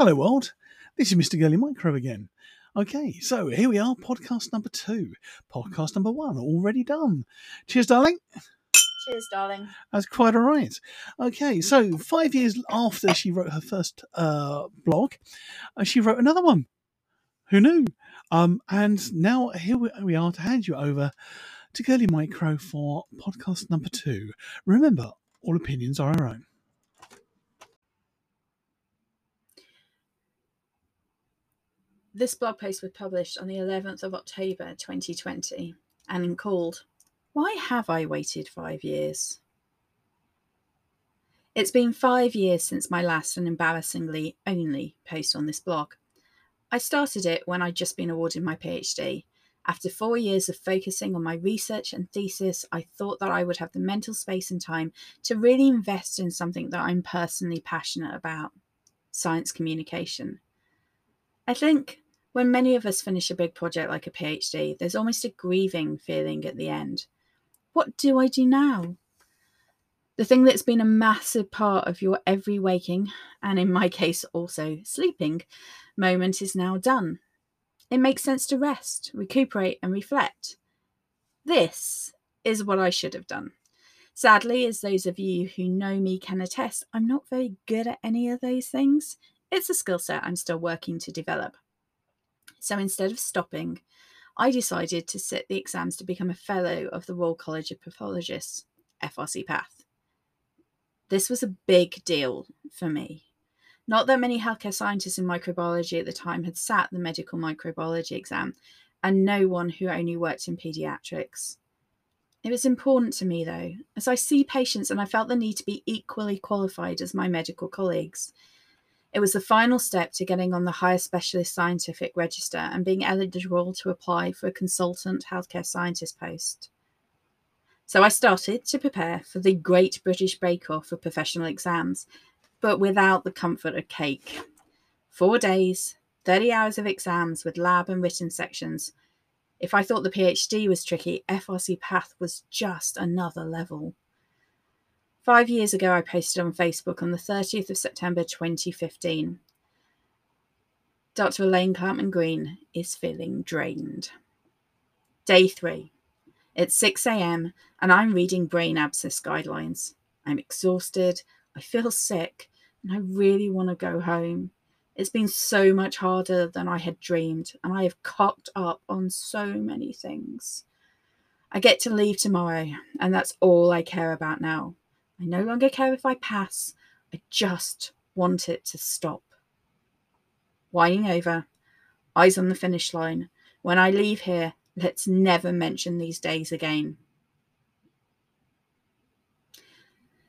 Hello, world. This is Mr. Girly Micro again. Okay, so here we are, podcast number two. Podcast number one, already done. Cheers, darling. Cheers, darling. That's quite all right. Okay, so five years after she wrote her first uh, blog, uh, she wrote another one. Who knew? Um, and now here we- we are to hand you over to Girly Micro for podcast number two. Remember, all opinions are our own. This blog post was published on the 11th of October 2020 and called Why Have I Waited Five Years? It's been five years since my last and embarrassingly only post on this blog. I started it when I'd just been awarded my PhD. After four years of focusing on my research and thesis, I thought that I would have the mental space and time to really invest in something that I'm personally passionate about science communication. I think when many of us finish a big project like a PhD, there's almost a grieving feeling at the end. What do I do now? The thing that's been a massive part of your every waking, and in my case also sleeping, moment is now done. It makes sense to rest, recuperate, and reflect. This is what I should have done. Sadly, as those of you who know me can attest, I'm not very good at any of those things. It's a skill set I'm still working to develop. So instead of stopping, I decided to sit the exams to become a Fellow of the Royal College of Pathologists, FRC PATH. This was a big deal for me. Not that many healthcare scientists in microbiology at the time had sat the medical microbiology exam, and no one who only worked in paediatrics. It was important to me, though, as I see patients and I felt the need to be equally qualified as my medical colleagues. It was the final step to getting on the higher specialist scientific register and being eligible to apply for a consultant healthcare scientist post. So I started to prepare for the Great British Bake Off for professional exams, but without the comfort of cake. Four days, 30 hours of exams with lab and written sections. If I thought the PhD was tricky, FRC Path was just another level. Five years ago, I posted on Facebook on the 30th of September 2015. Dr. Elaine Cloutman Green is feeling drained. Day three. It's 6 a.m. and I'm reading brain abscess guidelines. I'm exhausted, I feel sick, and I really want to go home. It's been so much harder than I had dreamed, and I have cocked up on so many things. I get to leave tomorrow, and that's all I care about now. I no longer care if I pass, I just want it to stop. Winding over, eyes on the finish line. When I leave here, let's never mention these days again.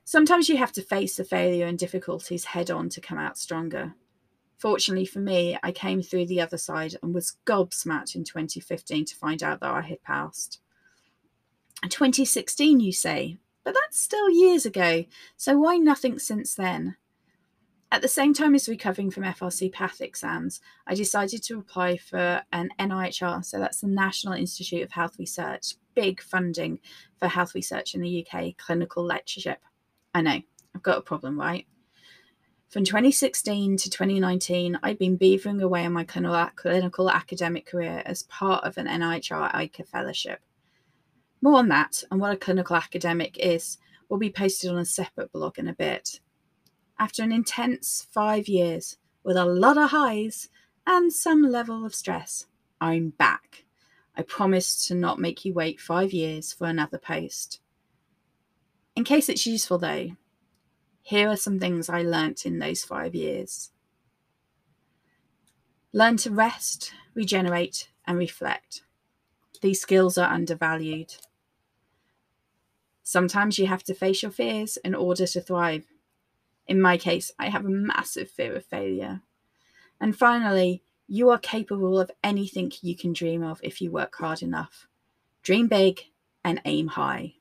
Sometimes you have to face the failure and difficulties head on to come out stronger. Fortunately for me, I came through the other side and was gobsmacked in 2015 to find out that I had passed. 2016, you say, but that's still years ago, so why nothing since then? At the same time as recovering from FRC PATH exams, I decided to apply for an NIHR, so that's the National Institute of Health Research, big funding for health research in the UK, clinical lectureship. I know, I've got a problem, right? From 2016 to 2019, I've been beavering away on my clinical academic career as part of an NIHR ICA fellowship. More on that and what a clinical academic is will be posted on a separate blog in a bit. After an intense five years with a lot of highs and some level of stress, I'm back. I promise to not make you wait five years for another post. In case it's useful though, here are some things I learnt in those five years. Learn to rest, regenerate, and reflect. These skills are undervalued. Sometimes you have to face your fears in order to thrive. In my case, I have a massive fear of failure. And finally, you are capable of anything you can dream of if you work hard enough. Dream big and aim high.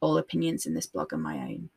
All opinions in this blog are my own.